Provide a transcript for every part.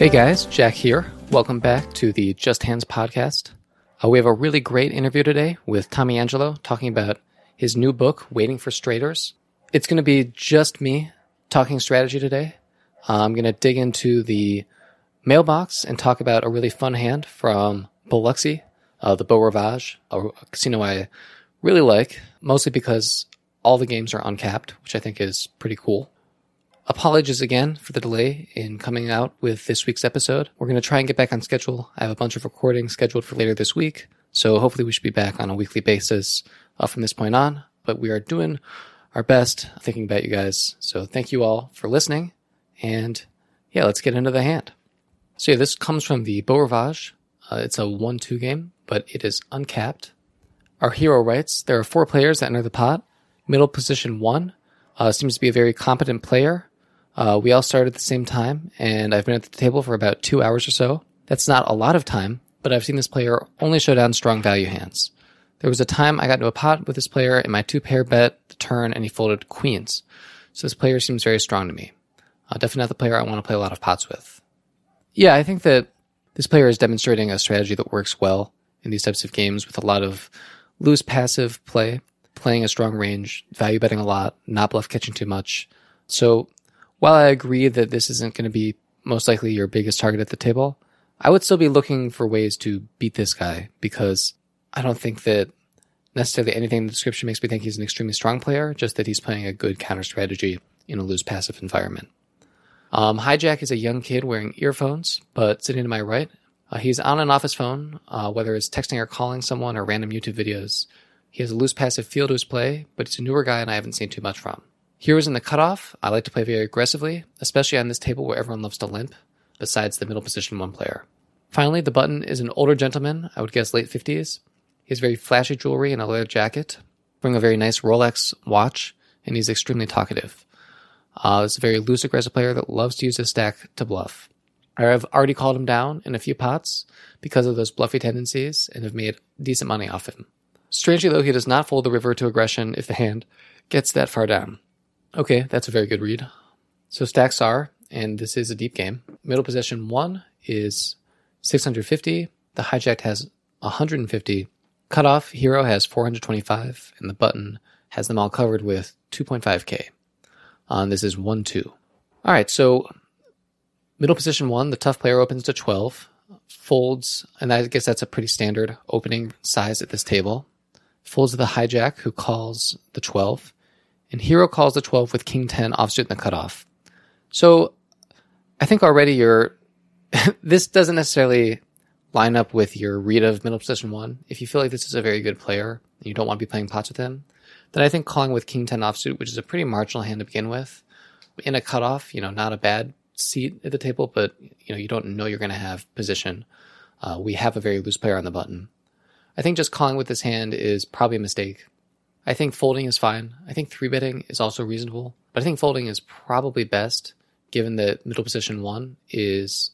Hey guys, Jack here. Welcome back to the Just Hands podcast. Uh, we have a really great interview today with Tommy Angelo talking about his new book, Waiting for Straighters. It's going to be just me talking strategy today. Uh, I'm going to dig into the mailbox and talk about a really fun hand from Biloxi, uh, the Beau Rivage, a, a casino I really like, mostly because all the games are uncapped, which I think is pretty cool. Apologies again for the delay in coming out with this week's episode. We're going to try and get back on schedule. I have a bunch of recordings scheduled for later this week, so hopefully we should be back on a weekly basis uh, from this point on. But we are doing our best thinking about you guys. So thank you all for listening. And yeah, let's get into the hand. So yeah, this comes from the Beau Rivage. Uh, it's a 1-2 game, but it is uncapped. Our hero writes, there are four players that enter the pot. Middle position one uh, seems to be a very competent player. Uh, we all started at the same time, and I've been at the table for about two hours or so. That's not a lot of time, but I've seen this player only show down strong value hands. There was a time I got into a pot with this player, and my two pair bet the turn, and he folded queens. So this player seems very strong to me. Uh, definitely not the player I want to play a lot of pots with. Yeah, I think that this player is demonstrating a strategy that works well in these types of games with a lot of loose passive play, playing a strong range, value betting a lot, not bluff catching too much. So while I agree that this isn't going to be most likely your biggest target at the table, I would still be looking for ways to beat this guy because I don't think that necessarily anything in the description makes me think he's an extremely strong player, just that he's playing a good counter strategy in a loose passive environment. Um, Hijack is a young kid wearing earphones, but sitting to my right. Uh, he's on and off his phone, uh, whether it's texting or calling someone or random YouTube videos. He has a loose passive feel to his play, but he's a newer guy and I haven't seen too much from. Heroes in the cutoff, I like to play very aggressively, especially on this table where everyone loves to limp, besides the middle position one player. Finally, the button is an older gentleman, I would guess late 50s. He has very flashy jewelry and a leather jacket, wearing a very nice Rolex watch, and he's extremely talkative. Uh, it's a very loose, aggressive player that loves to use his stack to bluff. I've already called him down in a few pots because of those bluffy tendencies and have made decent money off him. Strangely, though, he does not fold the river to aggression if the hand gets that far down. Okay, that's a very good read. So stacks are, and this is a deep game. Middle position one is 650. The hijacked has 150. Cutoff hero has 425, and the button has them all covered with 2.5k. Uh, this is 1 2. All right, so middle position one, the tough player opens to 12, folds, and I guess that's a pretty standard opening size at this table. Folds the hijack, who calls the 12 and Hero calls the 12 with King 10 offsuit in the cutoff. So I think already you're, this doesn't necessarily line up with your read of middle position one. If you feel like this is a very good player and you don't want to be playing pots with him, then I think calling with King 10 offsuit, which is a pretty marginal hand to begin with, in a cutoff, you know, not a bad seat at the table, but you know, you don't know you're going to have position. Uh, we have a very loose player on the button. I think just calling with this hand is probably a mistake. I think folding is fine. I think three betting is also reasonable, but I think folding is probably best given that middle position one is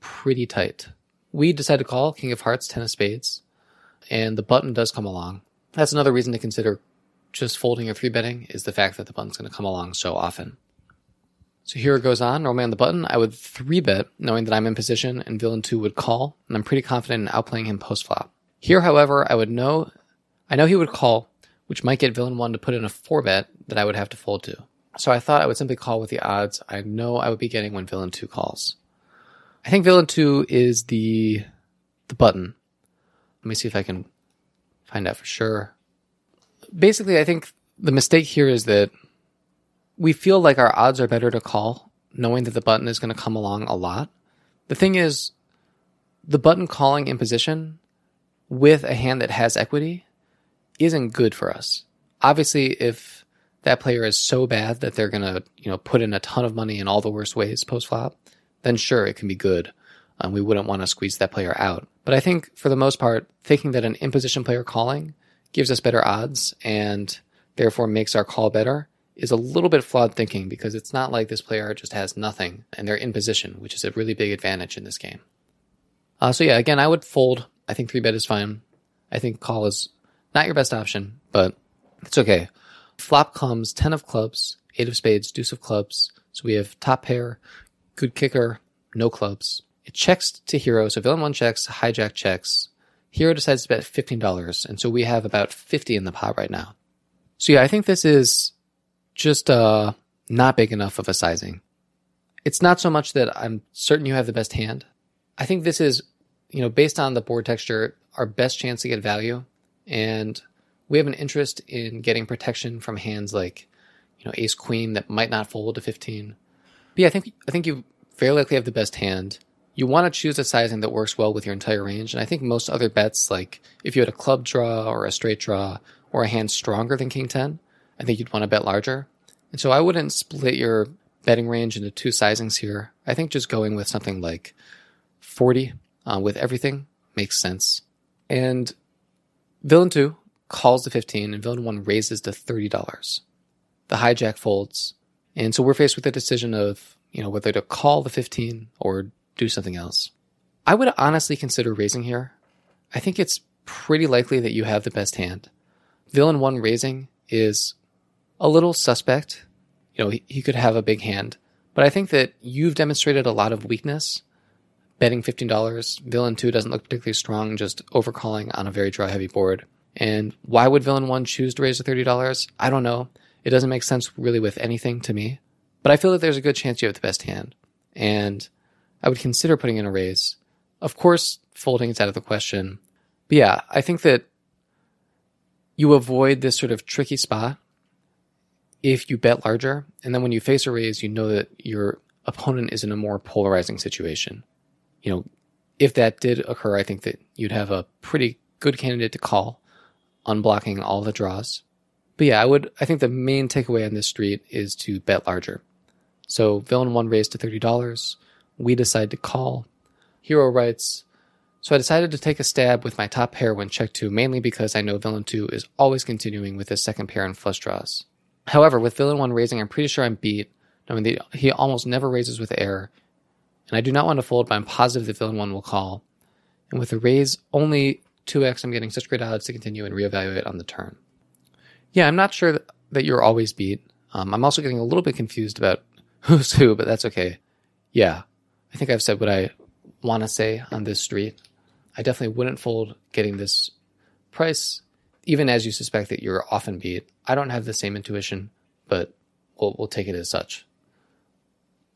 pretty tight. We decide to call King of Hearts, Ten of Spades, and the button does come along. That's another reason to consider just folding or three betting is the fact that the button's going to come along so often. So here it goes on. Normally on the button, I would three bet, knowing that I'm in position and villain two would call, and I'm pretty confident in outplaying him post flop. Here, however, I would know, I know he would call, which might get villain one to put in a four bet that I would have to fold to. So I thought I would simply call with the odds I know I would be getting when villain two calls. I think villain two is the the button. Let me see if I can find out for sure. Basically, I think the mistake here is that we feel like our odds are better to call, knowing that the button is going to come along a lot. The thing is, the button calling in position with a hand that has equity isn't good for us. Obviously, if that player is so bad that they're gonna, you know, put in a ton of money in all the worst ways post flop, then sure, it can be good. Um, we wouldn't want to squeeze that player out. But I think for the most part, thinking that an in position player calling gives us better odds and therefore makes our call better is a little bit flawed thinking because it's not like this player just has nothing and they're in position, which is a really big advantage in this game. Uh, so yeah, again, I would fold. I think three bet is fine. I think call is not your best option, but it's okay. Flop comes 10 of clubs, 8 of spades, deuce of clubs. So we have top pair, good kicker, no clubs. It checks to hero, so villain one checks, hijack checks. Hero decides to bet fifteen dollars, and so we have about fifty in the pot right now. So yeah, I think this is just uh not big enough of a sizing. It's not so much that I'm certain you have the best hand. I think this is, you know, based on the board texture, our best chance to get value, and we have an interest in getting protection from hands like, you know, Ace Queen that might not fold to fifteen. But yeah, I think I think you very likely have the best hand. You want to choose a sizing that works well with your entire range, and I think most other bets, like if you had a club draw or a straight draw or a hand stronger than King Ten, I think you'd want to bet larger. And so I wouldn't split your betting range into two sizings here. I think just going with something like 40 uh, with everything makes sense. And villain 2 calls the 15 and villain 1 raises to $30. The hijack folds. And so we're faced with the decision of, you know, whether to call the 15 or do something else. I would honestly consider raising here. I think it's pretty likely that you have the best hand. Villain 1 raising is a little suspect. You know, he, he could have a big hand, but I think that you've demonstrated a lot of weakness betting $15. Villain 2 doesn't look particularly strong, just overcalling on a very draw heavy board. And why would Villain 1 choose to raise to $30? I don't know. It doesn't make sense really with anything to me. But I feel that there's a good chance you have the best hand. And I would consider putting in a raise. Of course, folding is out of the question. But yeah, I think that you avoid this sort of tricky spot if you bet larger. And then when you face a raise, you know that your opponent is in a more polarizing situation. You know, if that did occur, I think that you'd have a pretty good candidate to call, unblocking all the draws. But yeah, I would, I think the main takeaway on this street is to bet larger. So villain one raised to $30. We decide to call. Hero writes, so I decided to take a stab with my top pair when check two, mainly because I know villain two is always continuing with his second pair and flush draws. However, with villain one raising, I'm pretty sure I'm beat, knowing that he almost never raises with air, and I do not want to fold, but I'm positive that villain one will call. And with the raise only 2x, I'm getting such great odds to continue and reevaluate on the turn. Yeah, I'm not sure that you're always beat. Um, I'm also getting a little bit confused about who's who, but that's okay. Yeah, I think I've said what I want to say on this street. I definitely wouldn't fold getting this price even as you suspect that you're often beat. I don't have the same intuition, but we'll, we'll take it as such.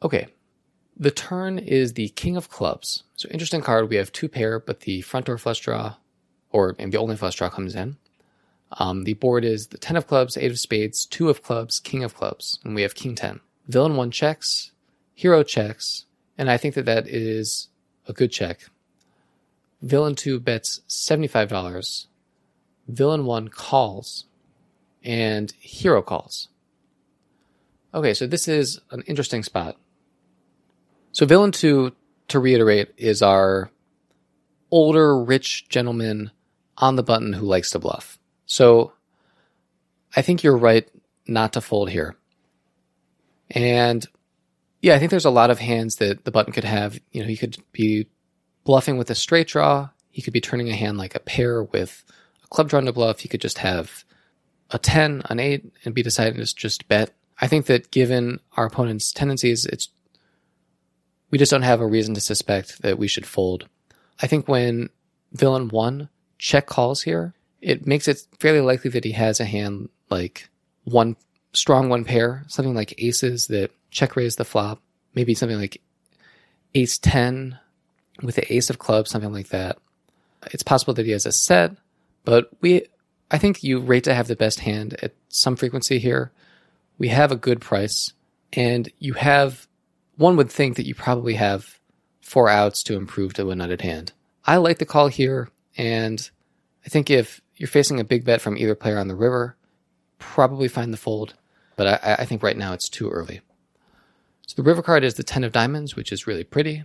Okay. The turn is the King of Clubs. So interesting card. We have two pair, but the front door flush draw, or the only flush draw comes in. Um, the board is the Ten of Clubs, Eight of Spades, Two of Clubs, King of Clubs, and we have King Ten. Villain one checks, Hero checks, and I think that that is a good check. Villain two bets seventy-five dollars, villain one calls and hero calls. Okay, so this is an interesting spot. So villain two, to reiterate, is our older, rich gentleman on the button who likes to bluff. So I think you're right not to fold here. And yeah, I think there's a lot of hands that the button could have. You know, he could be bluffing with a straight draw. He could be turning a hand like a pair with a club drawn to bluff, he could just have a 10, an 8, and be deciding to just bet. I think that given our opponent's tendencies, it's we just don't have a reason to suspect that we should fold. I think when villain 1 check calls here, it makes it fairly likely that he has a hand like one strong one pair, something like aces that check raise the flop, maybe something like ace 10 with the ace of clubs, something like that. It's possible that he has a set but we, I think you rate to have the best hand at some frequency here. We have a good price, and you have. One would think that you probably have four outs to improve to a nutted hand. I like the call here, and I think if you're facing a big bet from either player on the river, probably find the fold. But I, I think right now it's too early. So the river card is the ten of diamonds, which is really pretty.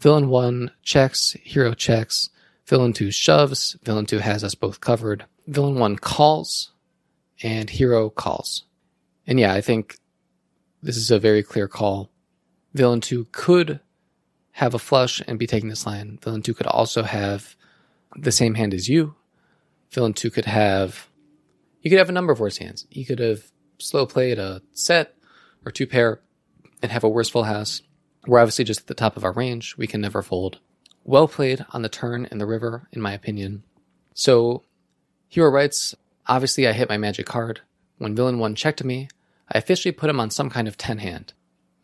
Villain one checks, hero checks. Villain 2 shoves. Villain 2 has us both covered. Villain 1 calls. And Hero calls. And yeah, I think this is a very clear call. Villain 2 could have a flush and be taking this line. Villain 2 could also have the same hand as you. Villain 2 could have. You could have a number of worse hands. You could have slow played a set or two pair and have a worse full house. We're obviously just at the top of our range. We can never fold. Well played on the turn in the river, in my opinion. So, Hero writes Obviously, I hit my magic card. When villain 1 checked me, I officially put him on some kind of 10 hand.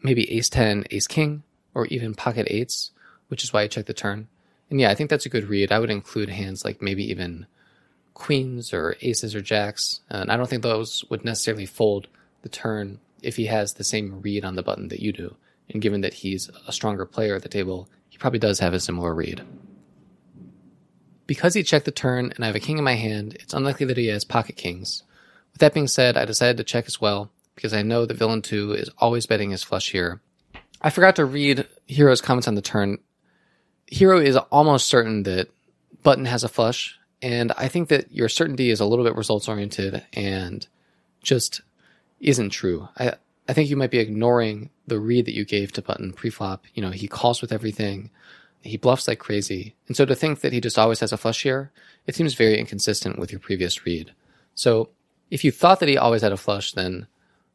Maybe ace 10, ace king, or even pocket eights, which is why I checked the turn. And yeah, I think that's a good read. I would include hands like maybe even queens or aces or jacks. And I don't think those would necessarily fold the turn if he has the same read on the button that you do. And given that he's a stronger player at the table, he probably does have a similar read. Because he checked the turn and I have a king in my hand, it's unlikely that he has pocket kings. With that being said, I decided to check as well because I know that villain 2 is always betting his flush here. I forgot to read Hero's comments on the turn. Hero is almost certain that button has a flush, and I think that your certainty is a little bit results oriented and just isn't true. I I think you might be ignoring the read that you gave to button preflop. You know, he calls with everything. He bluffs like crazy. And so to think that he just always has a flush here, it seems very inconsistent with your previous read. So if you thought that he always had a flush, then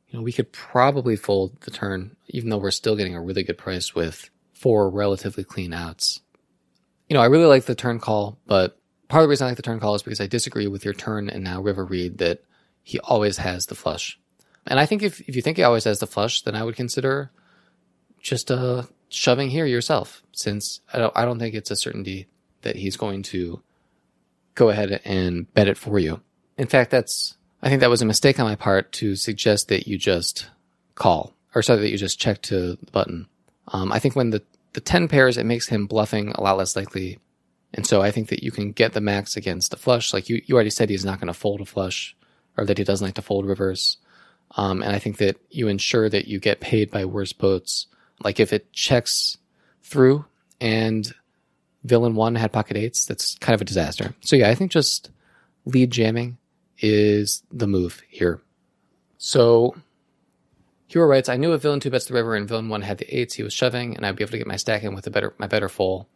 you know we could probably fold the turn, even though we're still getting a really good price with four relatively clean outs. You know, I really like the turn call, but part of the reason I like the turn call is because I disagree with your turn and now river read that he always has the flush. And I think if, if you think he always has the flush, then I would consider just uh, shoving here yourself, since I don't, I don't think it's a certainty that he's going to go ahead and bet it for you. In fact, that's I think that was a mistake on my part to suggest that you just call, or sorry, that you just check to the button. Um, I think when the the ten pairs, it makes him bluffing a lot less likely, and so I think that you can get the max against a flush. Like you, you already said, he's not going to fold a flush, or that he doesn't like to fold rivers. Um, and I think that you ensure that you get paid by worse boats. Like if it checks through and villain one had pocket eights, that's kind of a disaster. So yeah, I think just lead jamming is the move here. So Hero writes, I knew if villain two bets the river and villain one had the eights, he was shoving, and I'd be able to get my stack in with a better my better full.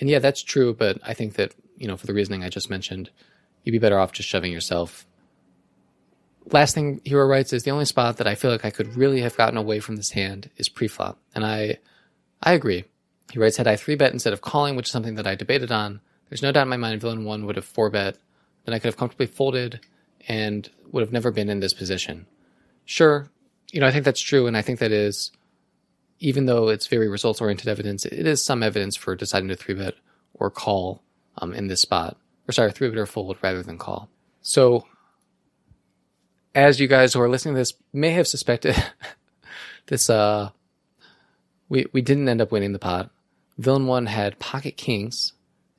And yeah, that's true, but I think that, you know, for the reasoning I just mentioned, you'd be better off just shoving yourself last thing Hero writes is the only spot that I feel like I could really have gotten away from this hand is pre-flop, and I, I agree. He writes, had I three bet instead of calling, which is something that I debated on, there's no doubt in my mind villain one would have four bet, then I could have comfortably folded and would have never been in this position. Sure, you know, I think that's true, and I think that is, even though it's very results oriented evidence, it is some evidence for deciding to three bet or call um, in this spot. Or sorry, three bet or fold rather than call. So as you guys who are listening to this may have suspected, this uh, we we didn't end up winning the pot. Villain one had pocket kings,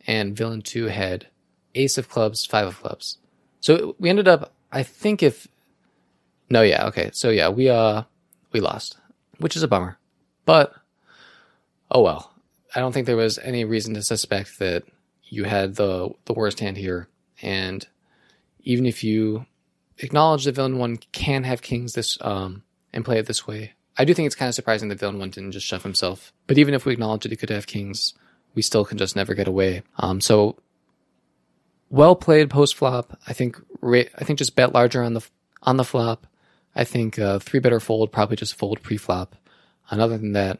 and villain two had ace of clubs, five of clubs. So we ended up, I think, if no, yeah, okay, so yeah, we uh we lost, which is a bummer, but oh well. I don't think there was any reason to suspect that you had the the worst hand here, and even if you acknowledge that villain one can have kings this um, and play it this way. I do think it's kind of surprising that villain one didn't just shove himself. But even if we acknowledge that he could have kings, we still can just never get away. Um, so well played post flop. I think I think just bet larger on the on the flop. I think uh, three better fold probably just fold pre flop. And other than that,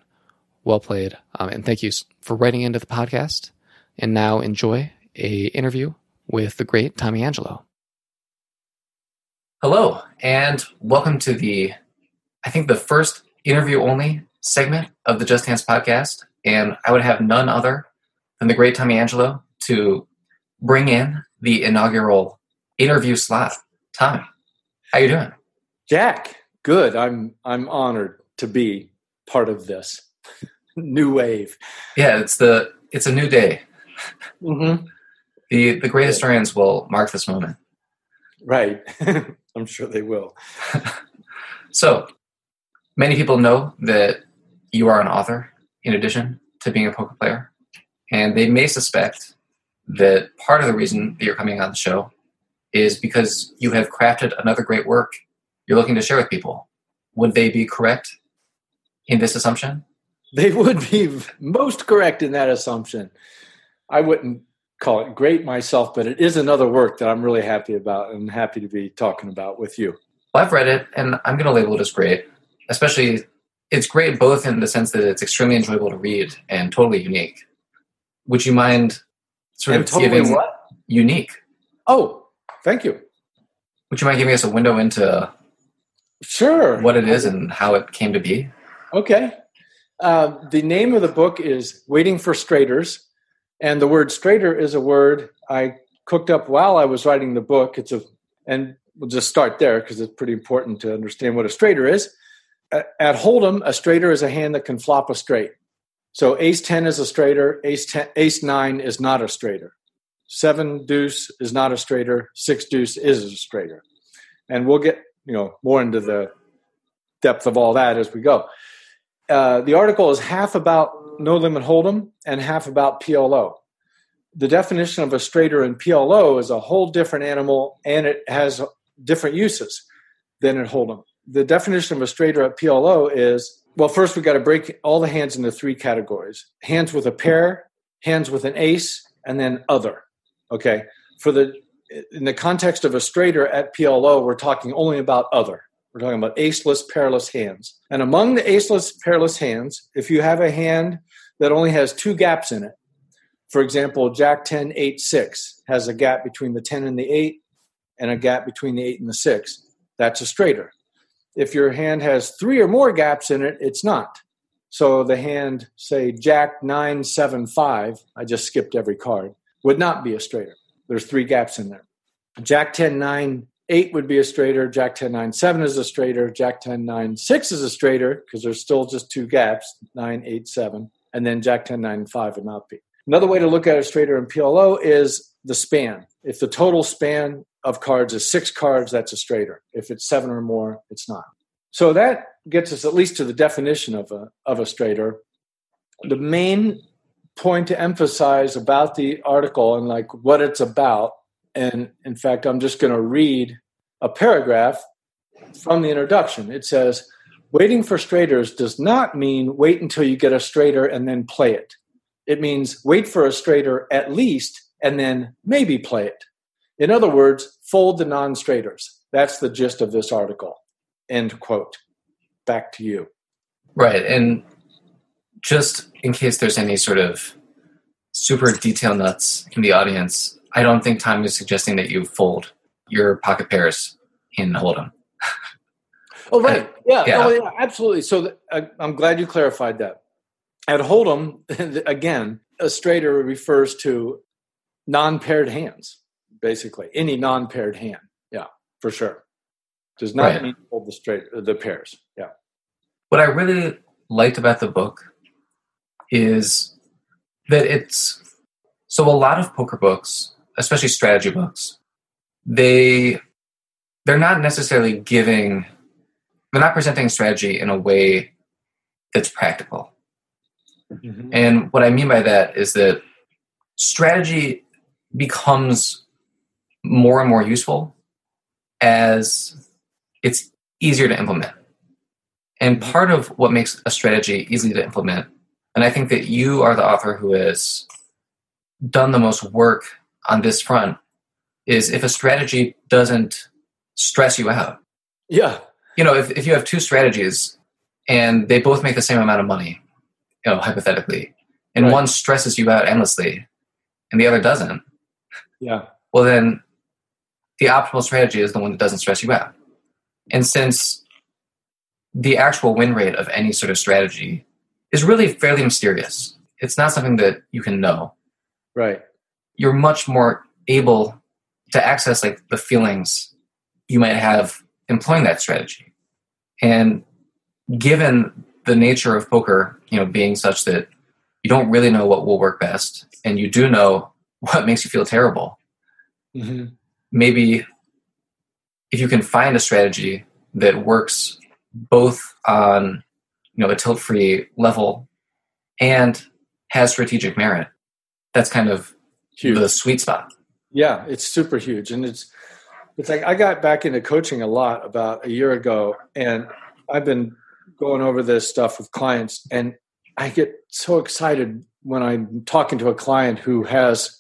well played. Um, and thank you for writing into the podcast. And now enjoy a interview with the great Tommy Angelo. Hello, and welcome to the, I think, the first interview only segment of the Just Hands podcast. And I would have none other than the great Tommy Angelo to bring in the inaugural interview slot. Tommy, how you doing? Jack, good. I'm I'm honored to be part of this new wave. Yeah, it's the it's a new day. Mm-hmm. The the great historians will mark this moment. Right. I'm sure they will. so, many people know that you are an author in addition to being a poker player, and they may suspect that part of the reason that you're coming on the show is because you have crafted another great work you're looking to share with people. Would they be correct in this assumption? They would be most correct in that assumption. I wouldn't call it great myself, but it is another work that I'm really happy about and happy to be talking about with you. Well, I've read it and I'm going to label it as great, especially it's great both in the sense that it's extremely enjoyable to read and totally unique. Would you mind sort And of totally giving what? unique? Oh, thank you. Would you mind giving us a window into Sure. what it is and how it came to be? Okay. Uh, the name of the book is Waiting for Straighters. And the word straighter is a word I cooked up while I was writing the book. It's a, and we'll just start there because it's pretty important to understand what a straighter is. At, at Hold'em, a straighter is a hand that can flop a straight. So ace 10 is a straighter, ace, 10, ace 9 is not a straighter. Seven deuce is not a straighter, six deuce is a straighter. And we'll get you know more into the depth of all that as we go. Uh, the article is half about no limit hold'em and half about PLO. The definition of a straighter in PLO is a whole different animal, and it has different uses than at hold'em. The definition of a straighter at PLO is well, first we've got to break all the hands into three categories: hands with a pair, hands with an ace, and then other. Okay, for the in the context of a straighter at PLO, we're talking only about other. We're talking about aceless, pairless hands. And among the aceless, pairless hands, if you have a hand that only has two gaps in it, for example, Jack 10, 8, 6 has a gap between the 10 and the 8 and a gap between the 8 and the 6, that's a straighter. If your hand has three or more gaps in it, it's not. So the hand, say Jack 975, I just skipped every card, would not be a straighter. There's three gaps in there. Jack 10, 9, 8 would be a straighter. Jack 10, 9, 7 is a straighter. Jack 10, 9, 6 is a straighter because there's still just two gaps 9, 8, 7. And then Jack 10, 9, 5 would not be. Another way to look at a straighter in PLO is the span. If the total span of cards is six cards, that's a straighter. If it's seven or more, it's not. So that gets us at least to the definition of a, of a straighter. The main point to emphasize about the article and like what it's about and in fact i'm just going to read a paragraph from the introduction it says waiting for straighters does not mean wait until you get a straighter and then play it it means wait for a straighter at least and then maybe play it in other words fold the non-straighters that's the gist of this article end quote back to you Right. And just in case there's any sort of super detail nuts in the audience, I don't think Tom is suggesting that you fold your pocket pairs in Hold'em. Oh, right. Yeah. Yeah. Oh, yeah. Absolutely. So th- I, I'm glad you clarified that. At Hold'em, again, a straighter refers to non-paired hands, basically any non-paired hand. Yeah, for sure. Does not Right. mean hold the straight uh, the pairs. Yeah. What I really liked about the book is that it's so a lot of poker books, especially strategy books, they they're not necessarily giving they're not presenting strategy in a way that's practical. Mm-hmm. And what I mean by that is that strategy becomes more and more useful as it's easier to implement. And mm-hmm. part of what makes a strategy easy to implement, and I think that you are the author who has done the most work on this front, is if a strategy doesn't stress you out. Yeah. You know, if, if you have two strategies and they both make the same amount of money, you know, hypothetically, and Right. one stresses you out endlessly and the other doesn't, Yeah. well then the optimal strategy is the one that doesn't stress you out and since the actual win rate of any sort of strategy is really fairly mysterious it's not something that you can know Right. you're much more able to access like the feelings you might have employing that strategy and given the nature of poker you know being such that you don't really know what will work best and you do know what makes you feel terrible. Hmm maybe if you can find a strategy that works both on you know a tilt free level and has strategic merit that's kind of Huge. the sweet spot. Yeah, it's super huge, and it's it's like I got back into coaching a lot about a year ago, and I've been going over this stuff with clients, and I get so excited when I'm talking to a client who has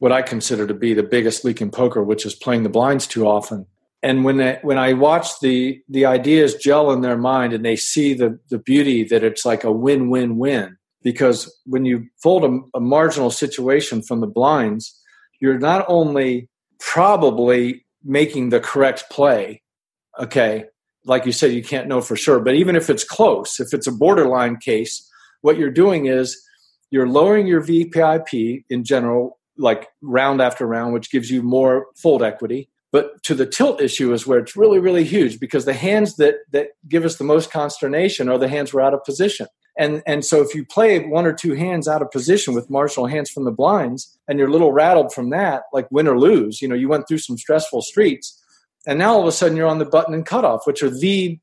what I consider to be the biggest leak in poker, which is playing the blinds too often. and when they, when I watch the the ideas gel in their mind and they see the the beauty that it's like a win win win because when you fold a, a marginal situation from the blinds, you're not only probably making the correct play, okay, like you said, you can't know for sure, but even if it's close, if it's a borderline case, what you're doing is you're lowering your VPIP in general, like round after round, which gives you more fold equity but to the tilt issue is where it's really, really huge because the hands that that give us the most consternation are the hands we're out of position. And and so if you play one or two hands out of position with marginal hands from the blinds and you're a little rattled from that, like win or lose, you know, you went through some stressful streets, and now all of a sudden you're on the button and cutoff, which are the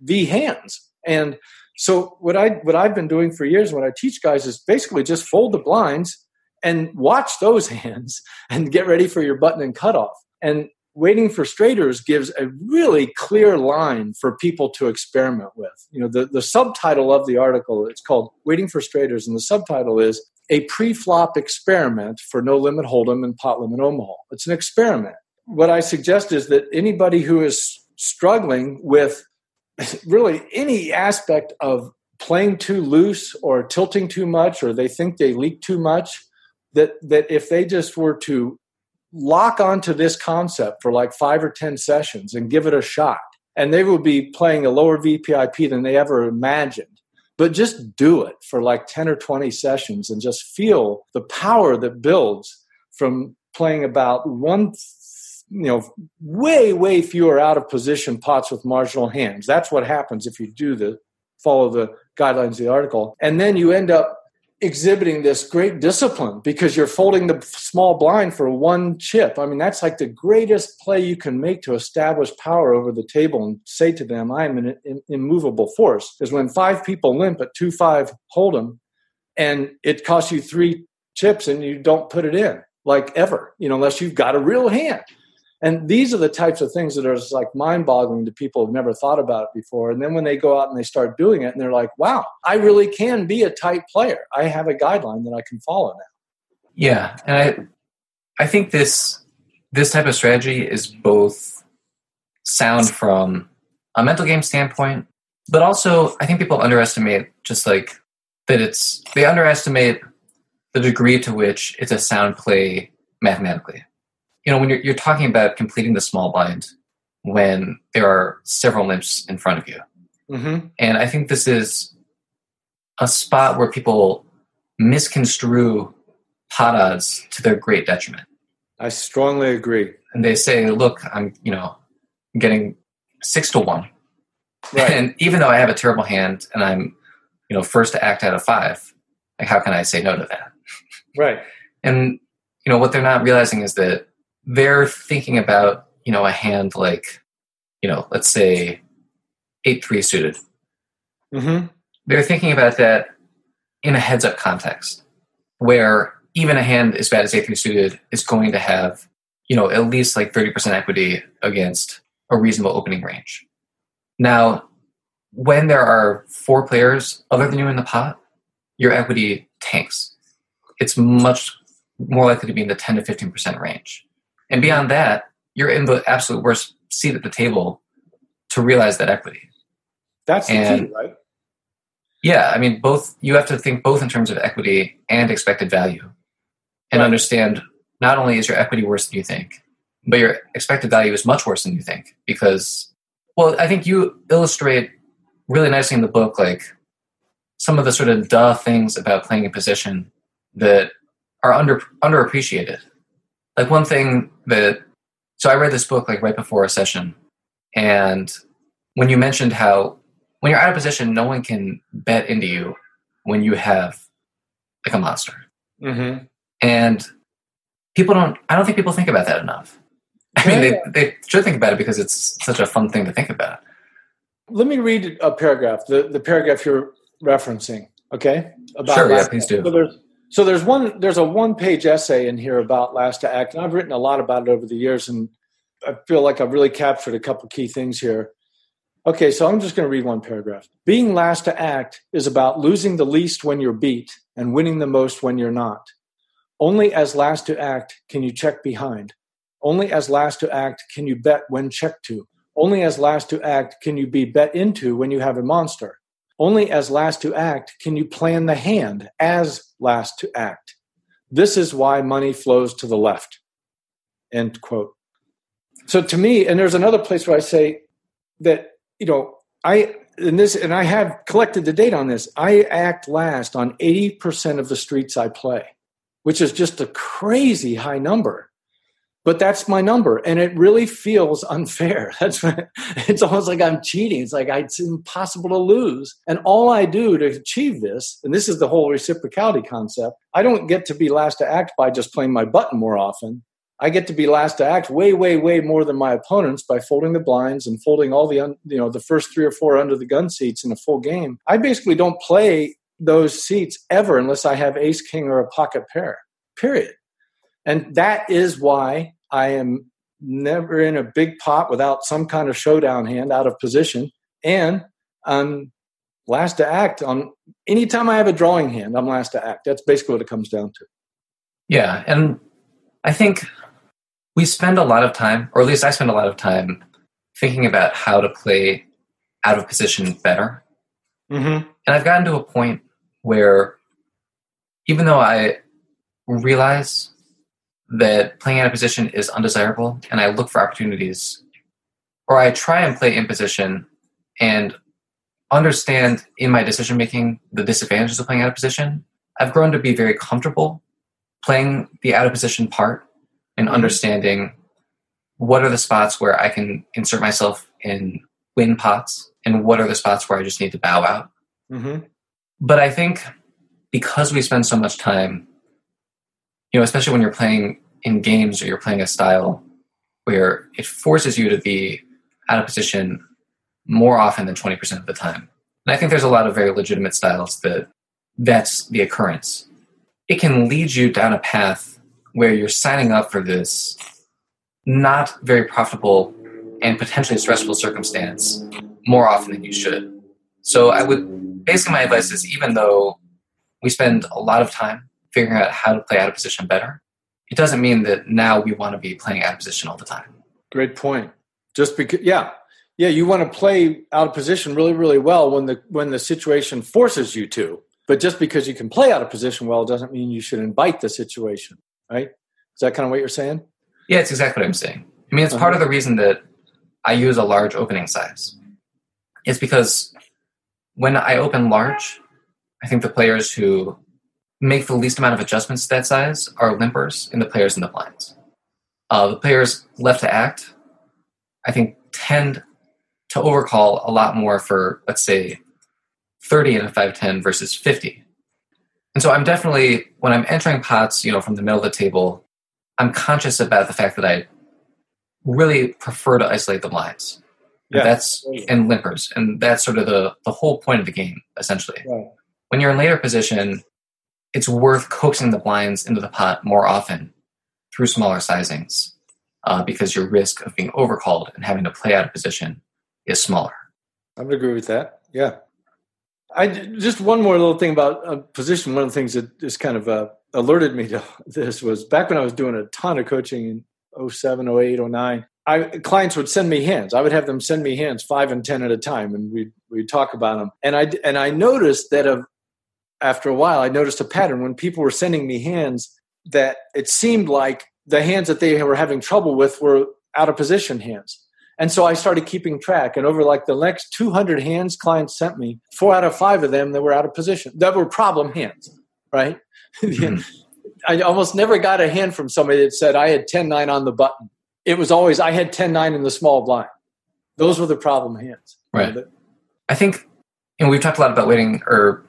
the hands. And so what I what I've been doing for years when I teach guys is basically just fold the blinds and watch those hands and get ready for your button and cutoff. And waiting for straighters gives a really clear line for people to experiment with. You know the, the subtitle of the article it's called waiting for straighters and the subtitle is a pre-flop experiment for no limit hold'em and pot limit omaha. It's an experiment. What i suggest is that anybody who is struggling with really any aspect of playing too loose or tilting too much or they think they leak too much that that if they just were to lock onto this concept for like five or 10 sessions and give it a shot. And they will be playing a lower VPIP than they ever imagined. But just do it for like 10 or 20 sessions and just feel the power that builds from playing about one, you know, way, way fewer out of position pots with marginal hands. That's what happens if you do the follow the guidelines of the article. And then you end up exhibiting this great discipline because you're folding the small blind for one chip. I mean, that's like the greatest play you can make to establish power over the table and say to them, I am an immovable force. Is when five people limp at 2 5 hold'em and it costs you three chips and you don't put it in, like ever, you know, unless you've got a real hand. And these are the types of things that are just like mind boggling to people who've never thought about it before. And then when they go out and they start doing it and they're like, wow, I really can be a tight player. I have a guideline that I can follow now. Yeah. And I, I think this, this type of strategy is both sound from a mental game standpoint, but also I think people underestimate just like that it's, they underestimate the degree to which it's a sound play mathematically you know, when you're, you're talking about completing the small blind when there are several limps in front of you. Mm-hmm. And I think this is a spot where people misconstrue pot odds to their great detriment. I strongly agree. And they say, look, I'm, you know, getting six to one. Right. And even though I have a terrible hand and I'm, you know, first to act out of five, like how can I say no to that? Right. And, you know, what they're not realizing is that they're thinking about you know a hand like you know let's say eight three suited. Mm-hmm. They're thinking about that in a heads up context where even a hand as bad as eight three suited is going to have you know at least like thirty percent equity against a reasonable opening range. Now, when there are four players other than you in the pot, your equity tanks. It's much more likely to be in the 10 to 15% range. And beyond that, you're in the absolute worst seat at the table to realize that equity. That's the key, right? Yeah, I mean, both you have to think both in terms of equity and expected value, and right. understand not only is your equity worse than you think, but your expected value is much worse than you think because, well, I think you illustrate really nicely in the book like some of the sort of duh things about playing a position that are under underappreciated like one thing that so I read this book like right before a session, and when you mentioned how when you're out of position, no one can bet into you when you have like a monster, mm-hmm. and people don't. I don't think people think about that enough. I mean, they they should think about it because it's such a fun thing to think about. Let me read a paragraph. The the paragraph you're referencing. Okay. About sure. Yeah. Please do. So so there's one there's a one page essay in here about last to act, and I've written a lot about it over the years, and I feel like I've really captured a couple key things here. Okay, so I'm just going to read one paragraph. Being last to act is about losing the least when you're beat and winning the most when you're not. Only as last to act can you check behind. Only as last to act can you bet when checked to. Only as last to act can you be bet into when you have a monster. Only as last to act can you plan the hand as last to act. This is why money flows to the left. End quote. So to me, and there's another place where I say that, you know, I and this and I have collected the data on this. I act last on 80% of the streets I play, which is just a crazy high number but that's my number and it really feels unfair. That's it's almost like i'm cheating. It's like it's impossible to lose. And all i do to achieve this and this is the whole reciprocality concept i don't get to be last to act by just playing my button more often. I get to be last to act way way way more than my opponents by folding the blinds and folding all the you know the first three or four under the gun seats in a full game. I basically don't play those seats ever unless i have ace king or a pocket pair period and that is why I am never in a big pot without some kind of showdown hand out of position. And I'm last to act on anytime I have a drawing hand, I'm last to act. That's basically what it comes down to. Yeah. And I think we spend a lot of time, or at least I spend a lot of time, thinking about how to play out of position better. Mm-hmm. And I've gotten to a point where even though I realize that playing out of position is undesirable and I look for opportunities or I try and play in position and understand in my decision making the disadvantages of playing out of position, I've grown to be very comfortable playing the out of position part and mm-hmm. understanding what are the spots where I can insert myself in win pots and what are the spots where I just need to bow out. Mm-hmm. But I think because we spend so much time you know, especially when you're playing in games or you're playing a style where it forces you to be out of position more often than 20% of the time. And I think there's a lot of very legitimate styles that that's the occurrence. It can lead you down a path where you're signing up for this not very profitable and potentially stressful circumstance more often than you should. So I would basically my advice is even though we spend a lot of time figuring out how to play out of position better, it doesn't mean that now we want to be playing out of position all the time. Great point. Just because, yeah, yeah, you want to play out of position really, really well when the when the situation forces you to. But just because you can play out of position well doesn't mean you should invite the situation, right? Is that kind of what you're saying? Yeah, it's exactly what I'm saying. I mean, it's uh-huh. part of the reason that I use a large opening size. It's because when I open large, I think the players who make the least amount of adjustments to that size are limpers and the players in the blinds. Uh, the players left to act, I think, tend to overcall a lot more for, let's say, 30 in a 510 versus 50. And so I'm definitely, when I'm entering pots, you know, from the middle of the table, I'm conscious about the fact that I really prefer to isolate the blinds. Yeah. That's and limpers. And that's sort of the, the whole point of the game, essentially. Right. When you're in later position, it's worth coaxing the blinds into the pot more often through smaller sizings uh, because your risk of being overcalled and having to play out of position is smaller. I would agree with that. Yeah. I just one more little thing about uh, position. One of the things that just kind of uh, alerted me to this was back when I was doing a ton of coaching in 07, 08, 09. I, clients would send me hands. I would have them send me hands five and ten at a time, and we we'd talk about them. And I and I noticed that of after a while, I noticed a pattern when people were sending me hands that it seemed like the hands that they were having trouble with were out of position hands. And so I started keeping track. And over like the next 200 hands clients sent me, four out of five of them that were out of position, that were problem hands, right? Mm-hmm. I almost never got a hand from somebody that said I had 10 9 on the button. It was always I had 10 9 in the small blind. Those were the problem hands. Right. I think, and we've talked a lot about waiting or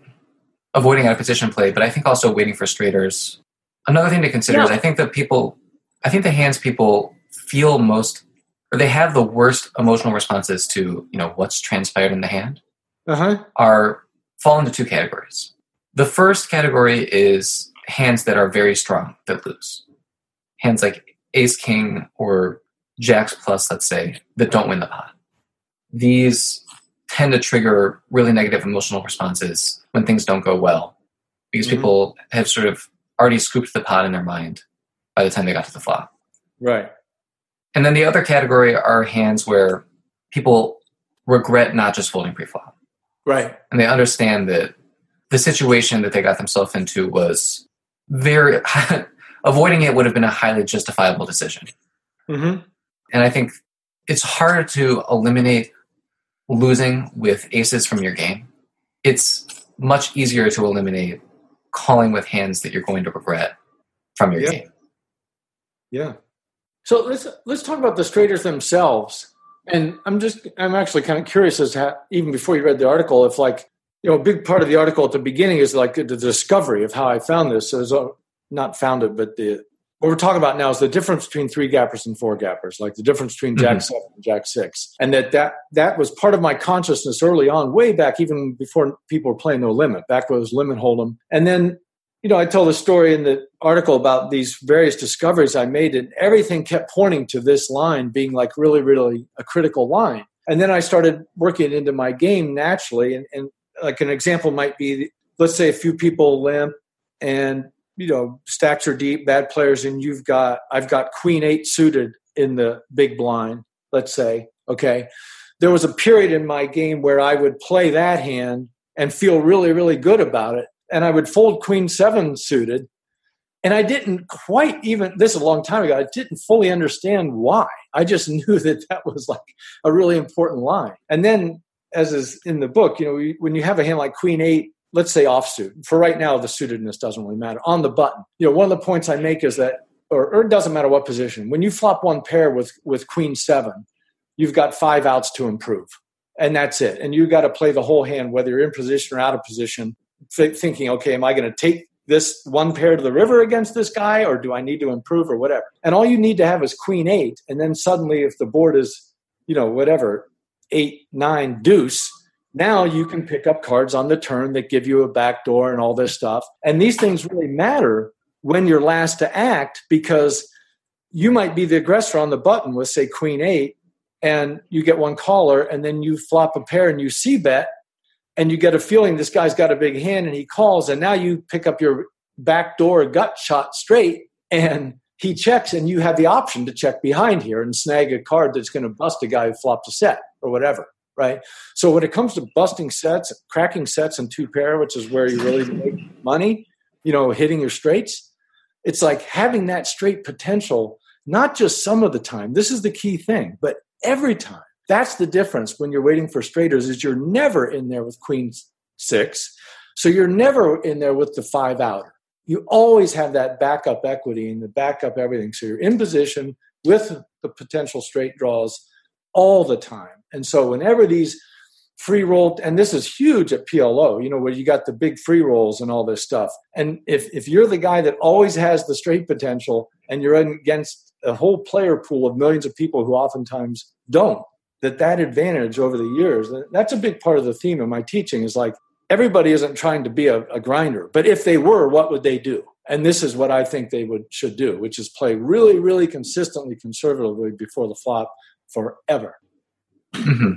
avoiding out of position play, but I think also waiting for straighters. Another thing to consider yeah. is I think that people, I think the hands people feel most, or they have the worst emotional responses to, you know, what's transpired in the hand, uh-huh. are fall into two categories. The first category is hands that are very strong that lose. Hands like ace king or jacks plus, let's say, that don't win the pot. These tend to trigger really negative emotional responses when things don't go well because mm-hmm. people have sort of already scooped the pot in their mind by the time they got to the flop. Right. And then the other category are hands where people regret not just folding pre-flop. Right. And they understand that the situation that they got themselves into was very avoiding it would have been a highly justifiable decision. Mm-hmm. And I think it's hard to eliminate losing with aces from your game. It's much easier to eliminate calling with hands that you're going to regret from your Yeah. game. Yeah. So let's let's talk about the straighters themselves. And I'm just I'm actually kind of curious as to how, even before you read the article, if like you know a big part of the article at the beginning is like the discovery of how I found this. So it's uh, not found it, but the what we're talking about now is the difference between three gappers and four gappers, like the difference between Jack Mhm. seven and Jack six, and that that that was part of my consciousness early on, way back, even before people were playing no limit, back when it was limit hold'em, and then you know, I tell the story in the article about these various discoveries I made, and everything kept pointing to this line being like really, really a critical line. And then I started working into my game naturally. And, and like an example might be, let's say a few people limp, and you know, stacks are deep, bad players, and you've got I've got Queen Eight suited in the big blind. Let's say, okay, there was a period in my game where I would play that hand and feel really, really good about it and I would fold queen seven suited. And I didn't quite even, this is a long time ago, I didn't fully understand why. I just knew that that was like a really important line. And then, as is in the book, you know, when you have a hand like queen eight, let's say offsuit, for right now, the suitedness doesn't really matter. On the button, you know, one of the points I make is that, or, or it doesn't matter what position, when you flop one pair with, with queen seven, you've got five outs to improve. And that's it. And you've got to play the whole hand, whether you're in position or out of position th- thinking, okay, am I going to take this one pair to the river against this guy, or do I need to improve, or whatever? And all you need to have is queen eight, and then suddenly, if the board is, you know, whatever, eight, nine, deuce, now you can pick up cards on the turn that give you a back door and all this stuff. And these things really matter when you're last to act because you might be the aggressor on the button with, say, queen eight, and you get one caller, and then you flop a pair and you see bet, and you get a feeling this guy's got a big hand and he calls and now you pick up your back door gut shot straight and he checks and you have the option to check behind here and snag a card that's going to bust a guy who flopped a set or whatever right? So when it comes to busting sets cracking sets in two pair which is where you really make money you know hitting your straights it's like having that straight potential not just some of the time this is the key thing but every time. That's the difference when you're waiting for straighters is you're never in there with queen six. So you're never in there with the five outer. You always have that backup equity and the backup everything. So you're in position with the potential straight draws all the time. And so whenever these free roll and this is huge at plo you know where you got the big free rolls and all this stuff. And if if you're the guy that always has the straight potential and you're against a whole player pool of millions of people who oftentimes don't that that advantage over the years that's a big part of the theme of my teaching is like everybody isn't trying to be a, a, grinder but if they were what would they do? And this is what i think they would should do which is play really really consistently conservatively before the flop forever mm-hmm.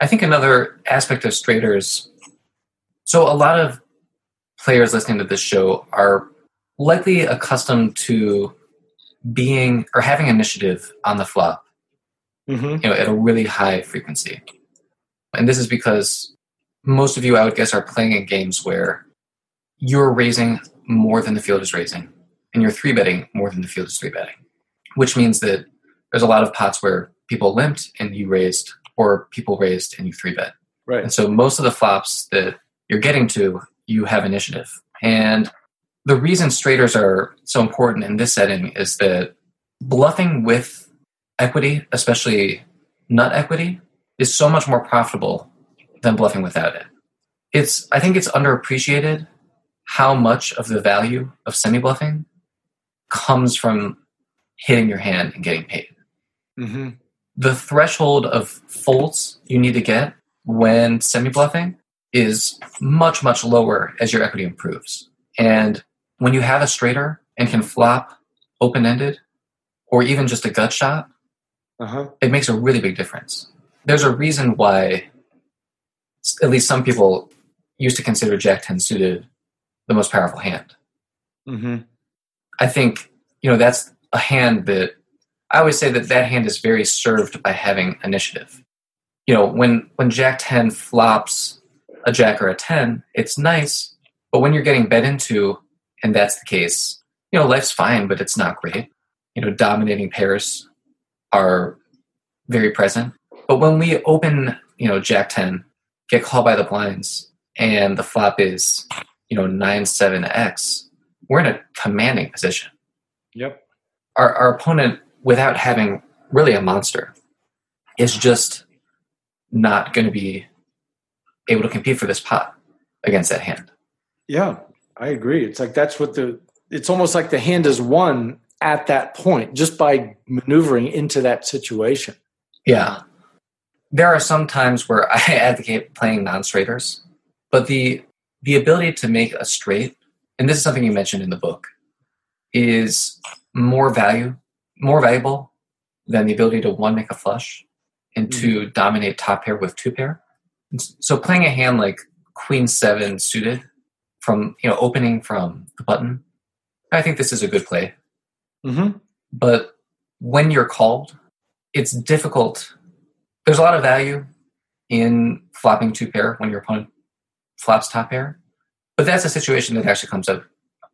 i think another aspect of straighters so a lot of players listening to this show are likely accustomed to being or having initiative on the flop mm-hmm. you know at a really high frequency and this is because most of you i would guess are playing in games where you're raising more than the field is raising and you're three betting more than the field is three betting which means that there's a lot of pots where people limped and you raised or people raised and you three bet right and so most of the flops that you're getting to you have initiative and the reason straighters are so important in this setting is that bluffing with equity, especially nut equity, is so much more profitable than bluffing without it. It's I think it's underappreciated how much of the value of semi bluffing comes from hitting your hand and getting paid. mm-hmm. The threshold of folds you need to get when semi bluffing is much, much lower as your equity improves. And when you have a straighter and can flop open ended or even just a gut shot, uh-huh. it makes a really big difference. There's a reason why at least some people used to consider Jack 10 suited the most powerful hand. Mm-hmm. I think, you know, that's a hand that I always say that that hand is very served by having initiative. You know, when when Jack ten flops a Jack or a ten, it's nice, but when you're getting bet into, and that's the case, you know, life's fine, but it's not great. You know, dominating pairs are very present. But when we open, you know, Jack ten, get called by the blinds, and the flop is, you know, nine seven X, we're in a commanding position. Yep. Our our opponent without having really a monster is just not going to be able to compete for this pot against that hand. Yeah, I agree. It's like that's what the it's almost like the hand is won at that point just by maneuvering into that situation. Yeah. There are some times where I advocate playing non-straighters, but the the ability to make a straight, and this is something you mentioned in the book, is more value more valuable than the ability to one make a flush and mm-hmm. to dominate top pair with two pair. So playing a hand like Queen Seven suited from you know opening from the button, I think this is a good play. Mm-hmm. But when you're called, it's difficult. There's a lot of value in flopping two pair when your opponent flops top pair, but that's a situation that actually comes up